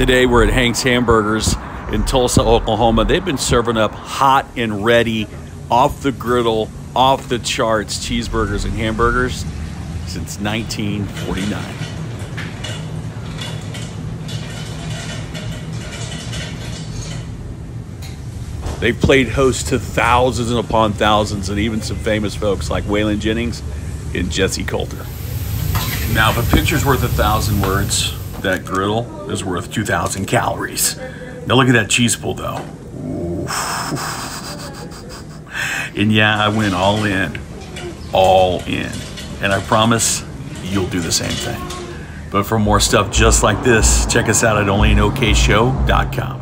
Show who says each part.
Speaker 1: Today we're at Hank's Hamburgers in Tulsa, Oklahoma. They've been serving up hot and ready, off the griddle, off the charts cheeseburgers and hamburgers since 1949. They've played host to thousands and upon thousands, and even some famous folks like Waylon Jennings and Jessi Colter. Now, if a picture's worth a thousand words, that griddle is worth 2,000 calories. Now, look at that cheese pull, though. And yeah, I went all in, all in. And I promise you'll do the same thing. But for more stuff just like this, check us out at onlyanokShow.com.